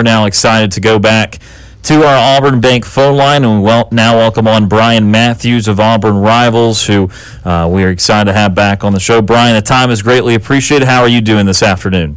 we're now excited to go back to our Auburn Bank phone line, and we wel- now welcome on Bryan Matthews of Auburn Rivals, who uh, we are excited to have back on the show. Bryan, the time is greatly appreciated. How are you doing this afternoon?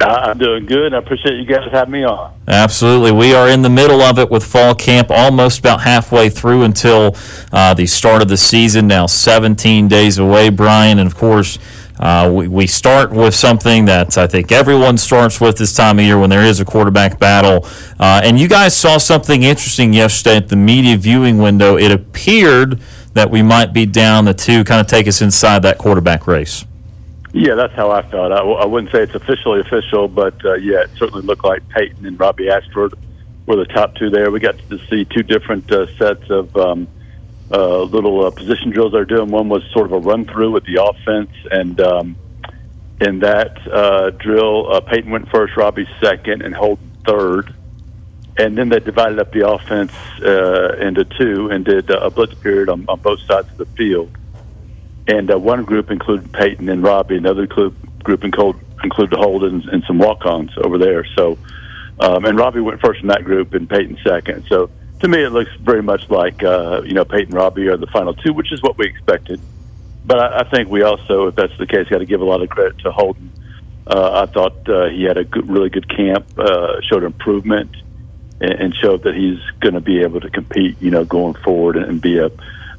I'm doing good. I appreciate you guys having me on. Absolutely. We are in the middle of it with fall camp, almost about halfway through until uh, the start of the season. Now, 17 days away, Bryan. And of course, uh, we, we start with something that I think everyone starts with this time of year when there is a quarterback battle. Uh, and you guys saw something interesting yesterday at the media viewing window. It appeared that we might be down the two, kind of take us inside that quarterback race. Yeah, that's how I felt. I, I wouldn't say it's officially official, but uh, yeah, it certainly looked like Payton and Robbie Ashford were the top two there. We got to see two different uh, sets of um, uh, little uh, position drills they're doing. One was sort of a run through with the offense, and um, in that uh, drill, uh, Payton went first, Robbie second, and Holden third. And then they divided up the offense uh, into two and did uh, a blitz period on, on both sides of the field and uh, one group included Payton and Robbie. Another group group included included Holden and some walk-ons over there. So, um, and Robbie went first in that group, and Payton second. So, to me, it looks very much like uh, you know Payton Robbie are the final two, which is what we expected. But I, I think we also, if that's the case, got to give a lot of credit to Holden. Uh, I thought uh, he had a good, really good camp, uh, showed improvement, and, and showed that he's going to be able to compete, you know, going forward and be a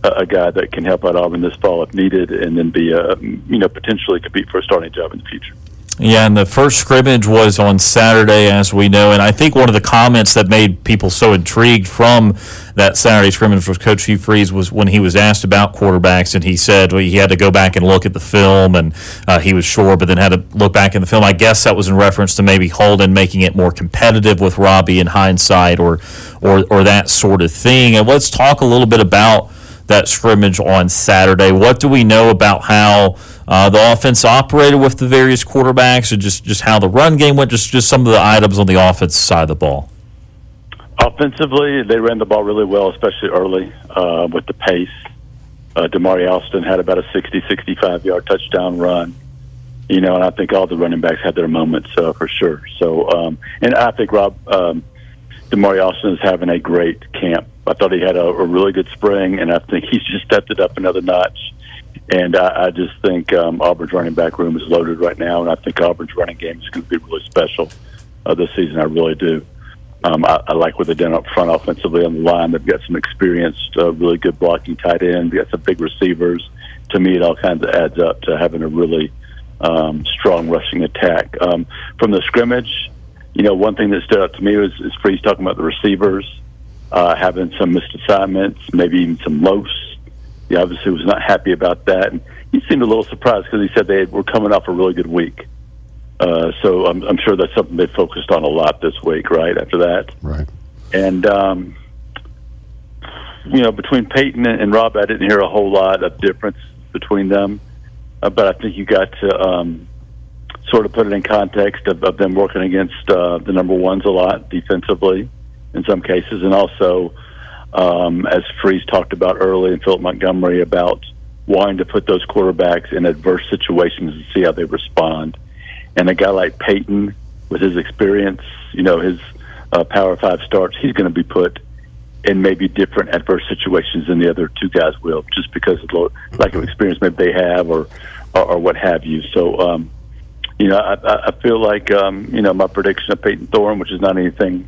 a guy that can help out Auburn this fall if needed, and then be a you know potentially compete for a starting job in the future. Yeah, and the first scrimmage was on Saturday, as we know. And I think one of the comments that made people so intrigued from that Saturday scrimmage was Coach Hugh Freeze was when he was asked about quarterbacks, and he said well, he had to go back and look at the film, and uh, he was sure, but then had to look back in the film. I guess that was in reference to maybe Holden making it more competitive with Robbie in hindsight, or or or that sort of thing. And let's talk a little bit about that scrimmage on Saturday. What do we know about how uh, the offense operated with the various quarterbacks, or just just how the run game went? Just just some of the items on the offense side of the ball. Offensively, they ran the ball really well, especially early uh, with the pace. Uh, Damari Alston had about a 60, 65 yard touchdown run. You know, and I think all the running backs had their moments uh, for sure. So, um, and I think Rob um, Damari Alston is having a great camp. I thought he had a, a really good spring, and I think he's just stepped it up another notch. And I, I just think um, Auburn's running back room is loaded right now, and I think Auburn's running game is going to be really special uh, this season. I really do. Um, I, I like what they've done up front offensively on the line. They've got some experienced, uh, really good blocking tight end. They've got some big receivers. To me, it all kinds of adds up to having a really um, strong rushing attack. Um, from the scrimmage, you know, one thing that stood out to me was is Freeze talking about the receivers uh, having some missed assignments, maybe even some lows. He obviously was not happy about that, and he seemed a little surprised because he said they were coming off a really good week. Uh, so I'm, I'm sure that's something they focused on a lot this week, right after that. Right. And um, you know, between Payton and Rob, I didn't hear a whole lot of difference between them, uh, but I think you got to. Um, sort of put it in context of, of them working against uh, the number ones a lot defensively in some cases, and also um, as Freeze talked about early and Philip Montgomery about wanting to put those quarterbacks in adverse situations and see how they respond. And a guy like Payton, with his experience, you know, his uh, Power Five starts, he's going to be put in maybe different adverse situations than the other two guys will, just because of the lack of experience maybe they have or or, or what have you. So. Um, you know, I, I feel like um, you know my prediction of Payton Thorne, which is not anything,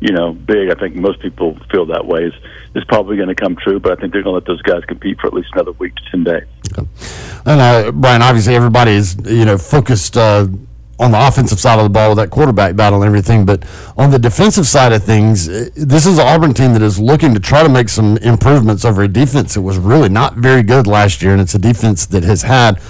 you know, big. I think most people feel that way is is probably going to come true. But I think they're going to let those guys compete for at least another week to ten days. Okay. And uh, Bryan, obviously, everybody is you know focused. Uh, on the offensive side of the ball with that quarterback battle and everything, but on the defensive side of things, this is an Auburn team that is looking to try to make some improvements over a defense that was really not very good last year, and it's a defense that has had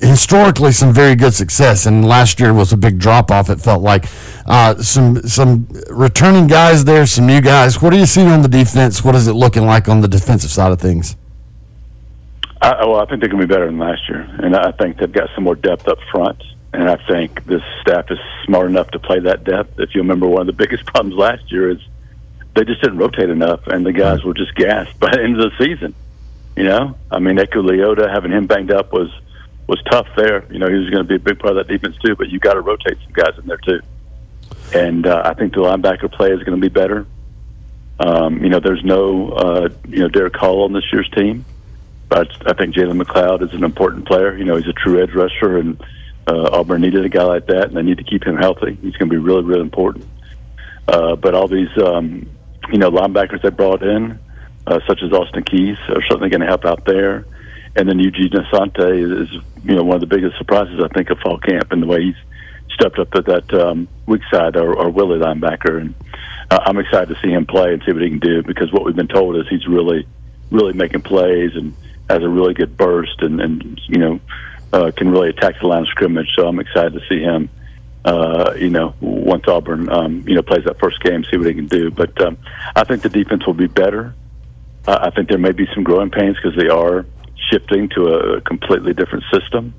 historically some very good success, and last year was a big drop off. It felt like uh, some some returning guys there, some new guys. What are you seeing on the defense? What is it looking like on the defensive side of things? I, well, I think they're going to be better than last year, and I think they've got some more depth up front. And I think this staff is smart enough to play that depth. If you remember, one of the biggest problems last year is they just didn't rotate enough, and the guys were just gassed by the end of the season. You know, I mean, Eku Leota having him banged up was was tough there. You know, he was going to be a big part of that defense too. But you got to rotate some guys in there too. and uh, I think the linebacker play is going to be better. Um, you know, there's no uh, you know Derick Hall on this year's team, but I think Jalen McLeod is an important player. You know, he's a true edge rusher, and uh, Auburn needed a guy like that, and they need to keep him healthy. He's going to be really, really important. Uh, but all these, um, you know, linebackers they brought in, uh, such as Austin Keys, are certainly going to help out there. And then Eugene Asante is, you know, one of the biggest surprises I think of fall camp and the way he's stepped up at that um, weak side or, or Willie linebacker. And uh, I'm excited to see him play and see what he can do because what we've been told is he's really, really making plays and has a really good burst and, and you know, uh, can really attack the line of scrimmage. So I'm excited to see him. Uh, you know, once Auburn, um, you know, plays that first game, see what he can do. But um, I think the defense will be better. I think there may be some growing pains because they are shifting to a completely different system.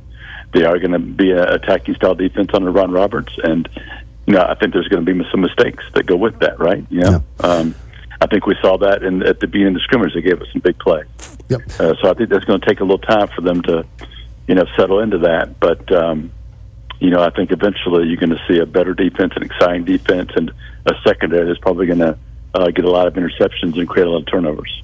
They are going to be an attacking style defense under Ron Roberts, and you know, I think there's going to be some mistakes that go with that, right? You know? Yeah. Um, I think we saw that in, at the beginning of the scrimmage. They gave us some big play. Yep. Uh, so I think that's going to take a little time for them to, you know, settle into that. But um, you know, I think eventually you're going to see a better defense, an exciting defense, and a secondary that's probably going to uh, get a lot of interceptions and create a lot of turnovers.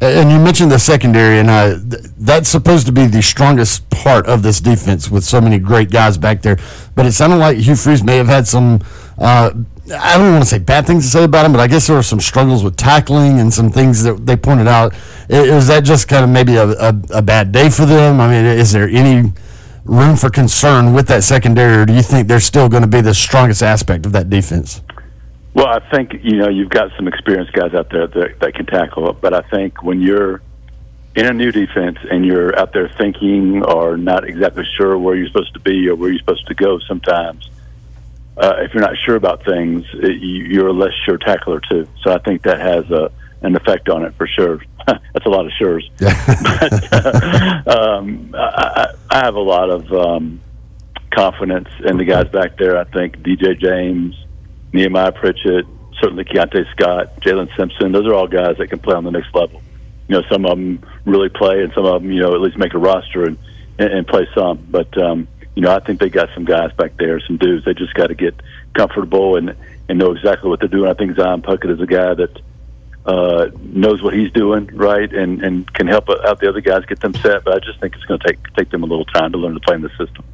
And you mentioned the secondary, and uh, th- that's supposed to be the strongest part of this defense with so many great guys back there. But it sounded like Hugh Freeze may have had some. Uh, I don't want to say bad things to say about him, but I guess there were some struggles with tackling and some things that they pointed out. Is that just kind of maybe a, a, a bad day for them? I mean, is there any room for concern with that secondary, or do you think they're still going to be the strongest aspect of that defense? Well, I think you know you've got some experienced guys out there that, that can tackle it, but I think when you're in a new defense and you're out there thinking or not exactly sure where you're supposed to be or where you're supposed to go, sometimes uh, if you're not sure about things, it, you're a less sure tackler too. So I think that has a an effect on it for sure. That's a lot of sure's. but uh, um, I, I have a lot of um, confidence in the guys back there. I think DJ James, Nehemiah Pritchett, certainly Keionte Scott, Jaylin Simpson. Those are all guys that can play on the next level. You know, some of them really play, and some of them, you know, at least make a roster and and, and play some. But um, you know, I think they got some guys back there, some dudes. They just got to get comfortable and and know exactly what they're doing. I think Zion Puckett is a guy that uh, knows what he's doing, right, and and can help out the other guys get them set. But I just think it's going to take take them a little time to learn to play in the system.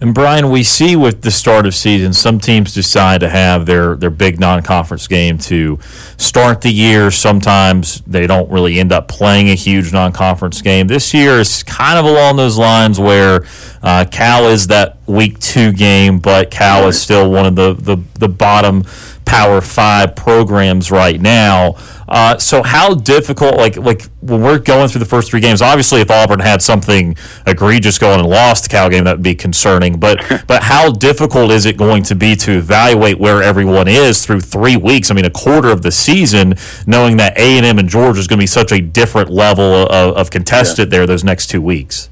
And Bryan, we see with the start of season, some teams decide to have their their big non-conference game to start the year. Sometimes they don't really end up playing a huge non-conference game. This year is kind of along those lines where uh, Cal is that week two game, but Cal is still one of the the, the bottom Power Five programs right now. Uh, so how difficult, like like when we're going through the first three games, obviously if Auburn had something egregious going and lost the Cal game, that would be concerning. But but how difficult is it going to be to evaluate where everyone is through three weeks? I mean, a quarter of the season, knowing that A and M and Georgia is going to be such a different level of, of contested yeah. there those next two weeks.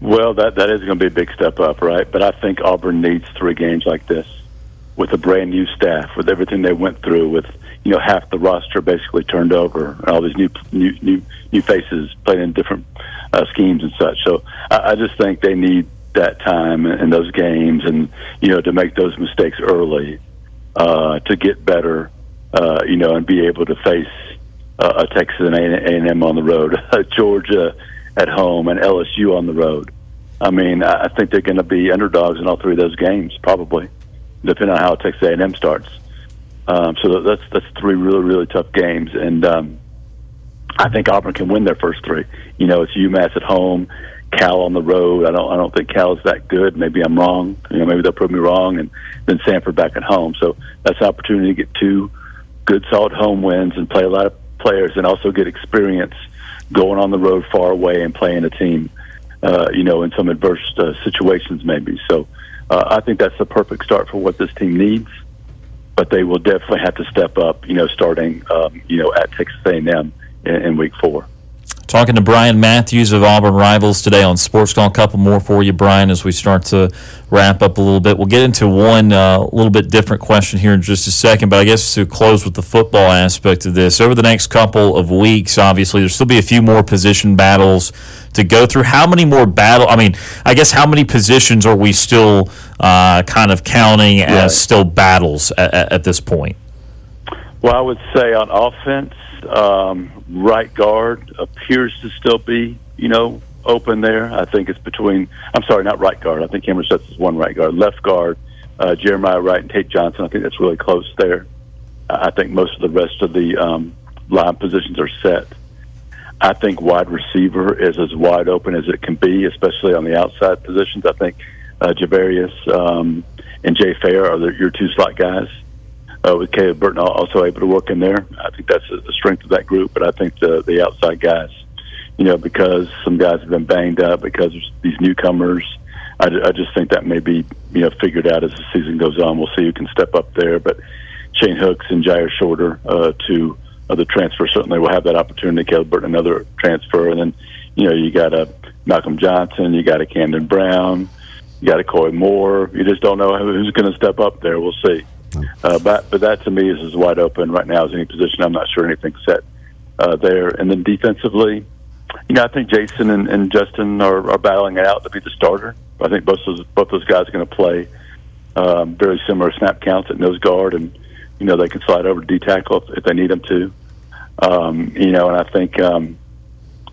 Well, that that is going to be a big step up, right? But I think Auburn needs three games like this with a brand new staff, with everything they went through, with you know half the roster basically turned over, and all these new new new, new faces playing in different uh, schemes and such. So I, I just think they need that time and those games, and you know to make those mistakes early uh, to get better, uh, you know, and be able to face uh, a Texas and A and M on the road, Georgia at home, and LSU on the road. I mean, I think they're going to be underdogs in all three of those games, probably depending on how Texas A&M starts. Um, so that's that's three really really tough games, and um, I think Auburn can win their first three. You know, it's UMass at home, Cal on the road. I don't I don't think Cal is that good. Maybe I'm wrong. You know, maybe they'll prove me wrong, and then Samford back at home. So that's an opportunity to get two good solid home wins and play a lot of players, and also get experience going on the road far away and playing a team. Uh, you know, in some adverse uh, situations, maybe. So uh, I think that's the perfect start for what this team needs. But they will definitely have to step up, you know, starting, um, you know, at Texas A&M in, in week four. Talking to Bryan Matthews of Auburn Rivals today on Sports Call. A couple more for you, Bryan, as we start to wrap up a little bit. We'll get into one uh, little bit different question here in just a second, but I guess to close with the football aspect of this, over the next couple of weeks, obviously, there'll still be a few more position battles to go through. How many more battle? I mean, I guess how many positions are we still uh, kind of counting as still battles at, at this point? Well, I would say on offense, um, right guard appears to still be, you know, open there. I think it's between. I'm sorry, not right guard. I think Kameron Stutts is one right guard. Left guard, uh, Jeremiah Wright and Tate Johnson. I think that's really close there. I think most of the rest of the um, line positions are set. I think wide receiver is as wide open as it can be, especially on the outside positions. I think uh, Ja'Varrius um, and Jay Fair are the, your two slot guys uh, with Caleb Burton also able to work in there. I think that's the strength of that group. But I think the the outside guys, you know, because some guys have been banged up because these newcomers. I, I just think that may be you know figured out as the season goes on. We'll see who can step up there. But Shane Hooks and Jyaire Shorter, uh, two other transfers certainly will have that opportunity. Caleb Burton, another transfer, and then you know you got a Malcolm Johnson, you got a Camden Brown, you got a Coy Moore. You just don't know who's going to step up there. We'll see. Uh, but but that to me is as wide open right now as any position. I'm not sure anything's set uh, there. And then defensively, you know, I think Jason and, and Justin are, are battling it out to be the starter. I think both those both those guys are going to play um, very similar snap counts at nose guard, and you know they can slide over to D tackle if, if they need them to. Um, you know, and I think um,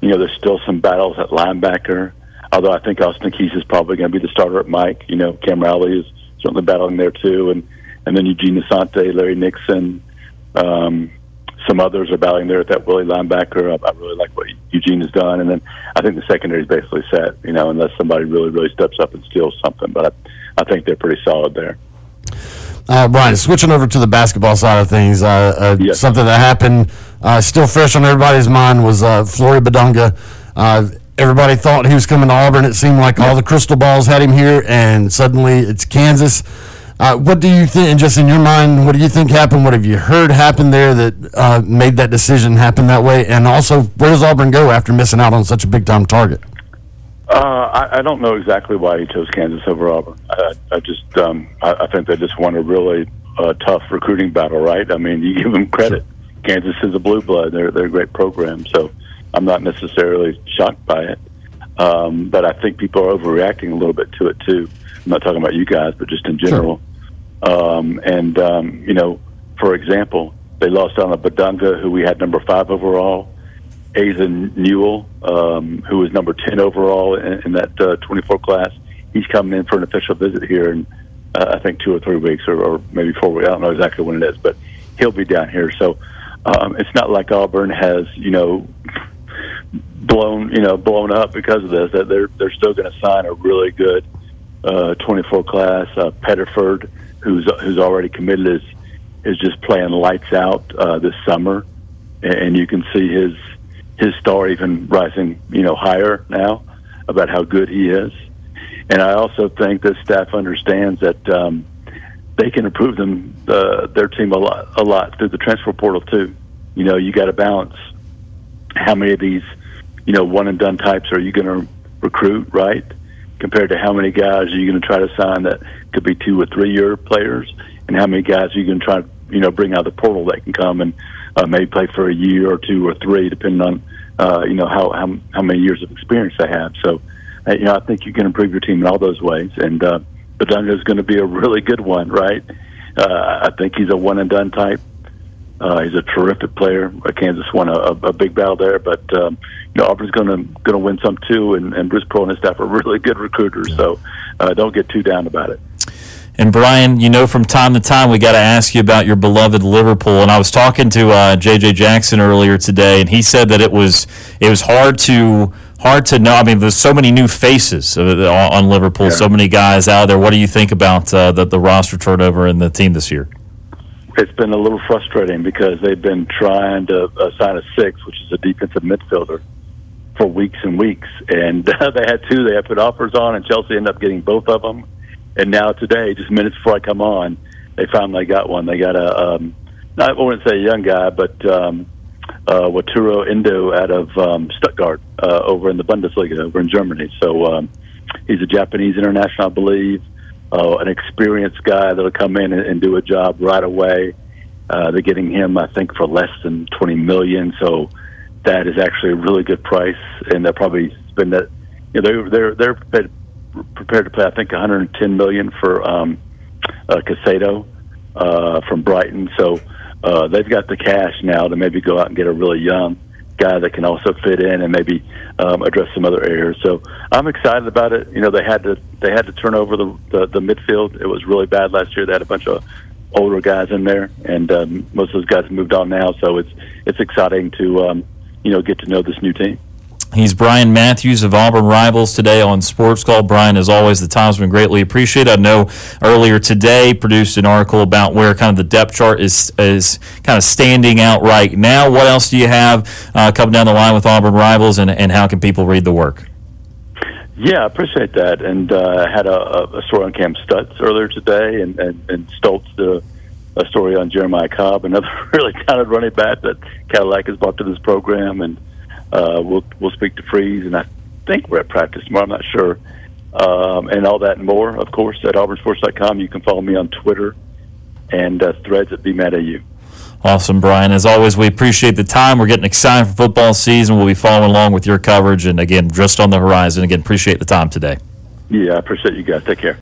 you know there's still some battles at linebacker. Although I think Austin Keys is probably going to be the starter at Mike. You know, Cam Riley is certainly battling there too, and and then Eugene Asante, Larry Nixon, um, some others are battling there at that Willie linebacker. I, I really like what Eugene has done, and then I think the secondary is basically set. You know, unless somebody really, really steps up and steals something, but I, I think they're pretty solid there. Uh, Bryan, switching over to the basketball side of things, uh, uh, yes. something that happened uh, still fresh on everybody's mind was uh, Flory Bidunga. Uh, everybody thought he was coming to Auburn. It seemed like all the crystal balls had him here, and suddenly it's Kansas. Uh, what do you think, and just in your mind, what do you think happened? What have you heard happen there that uh, made that decision happen that way? And also, where does Auburn go after missing out on such a big time target? Uh, I, I, don't know exactly why he chose Kansas over Auburn. I, I just, um, I, I, think they just won a really uh, tough recruiting battle, right? I mean, you give them credit. Kansas is a blue blood; they're they're a great program, so I'm not necessarily shocked by it. Um, but I think people are overreacting a little bit to it too. I'm not talking about you guys, but just in general. Sure. Um, and, um, you know, for example, they lost on a Bidunga, who we had number five overall. Aizen Newell, um, who was number 10 overall in, in that uh, 24 class. He's coming in for an official visit here in, uh, I think, two or three weeks, or, or maybe four weeks. I don't know exactly when it is, but he'll be down here. So um, it's not like Auburn has, you know, blown, you know, blown up because of this. That they're they're still going to sign a really good uh, 24 class. Uh, Pettiford who's who's already committed is is just playing lights out uh, this summer, and you can see his his star even rising, you know, higher now about how good he is. And I also think that staff understands that um, they can improve them uh, their team a lot a lot through the transfer portal too. You know, you got to balance how many of these, you know, one and done types are you going to recruit, right? Compared to how many guys are you going to try to sign that could be two or three year players, and how many guys are you going to try to you know bring out the portal that can come and uh, maybe play for a year or two or three, depending on uh, you know how, how how many years of experience they have. So, uh, you know, I think you can improve your team in all those ways, and uh, Bidunga is going to be a really good one, right? Uh, I think he's a one and done type. Uh, he's a terrific player. Kansas won a, a, big battle there, but um, you know Auburn's going to going to win some too. And, and Bruce Pearl and his staff are really good recruiters, so uh, don't get too down about it. And Bryan, you know, from time to time, we got to ask you about your beloved Liverpool. And I was talking to uh, JJ Jackson earlier today, and he said that it was it was hard to hard to know. I mean, there's so many new faces on Liverpool, yeah. so many guys out there. What do you think about uh, the the roster turnover in the team this year? It's been a little frustrating because they've been trying to uh, sign a six, which is a defensive midfielder, for weeks and weeks. And uh, they had two they had put offers on, and Chelsea ended up getting both of them. And now today, just minutes before I come on, they finally got one. They got a, um, I wouldn't say a young guy, but um, uh, Wataru Endo out of um, Stuttgart uh, over in the Bundesliga over in Germany. So um, he's a Japanese international, I believe, uh, an experienced guy that'll come in and, and do a job right away. Uh, they're getting him, I think, for less than twenty million. So that is actually a really good price, and they'll probably spend that. You know, they're they're they're prepared, prepared to pay, I think, 110 million for um, uh, Caicedo uh, from Brighton. So uh, they've got the cash now to maybe go out and get a really young guy that can also fit in and maybe um, address some other areas. So I'm excited about it. You know, they had to they had to turn over the, the the midfield. It was really bad last year. They had a bunch of older guys in there, and um, most of those guys moved on now. So it's it's exciting to um, you know get to know this new team. He's Bryan Matthews of Auburn Rivals today on Sports Call. Bryan, as always, the time's been greatly appreciated. I know earlier today produced an article about where kind of the depth chart is is kind of standing out right now. What else do you have uh, coming down the line with Auburn Rivals, and, and how can people read the work? Yeah, I appreciate that. And uh, had a, a story on Cam Stutts earlier today, and, and, and Stoltz a, a story on Jeremiah Cobb, another really talented running back that Cadillac has brought to this program. And uh, we'll we'll speak to Freeze, and I think we're at practice tomorrow. I'm not sure, um, and all that and more. Of course, at auburnsports.com, you can follow me on Twitter and uh, threads at BMattAU. Awesome, Bryan. As always, we appreciate the time. We're getting excited for football season. We'll be following along with your coverage, and again, just on the horizon. Again, appreciate the time today. Yeah, I appreciate you guys. Take care.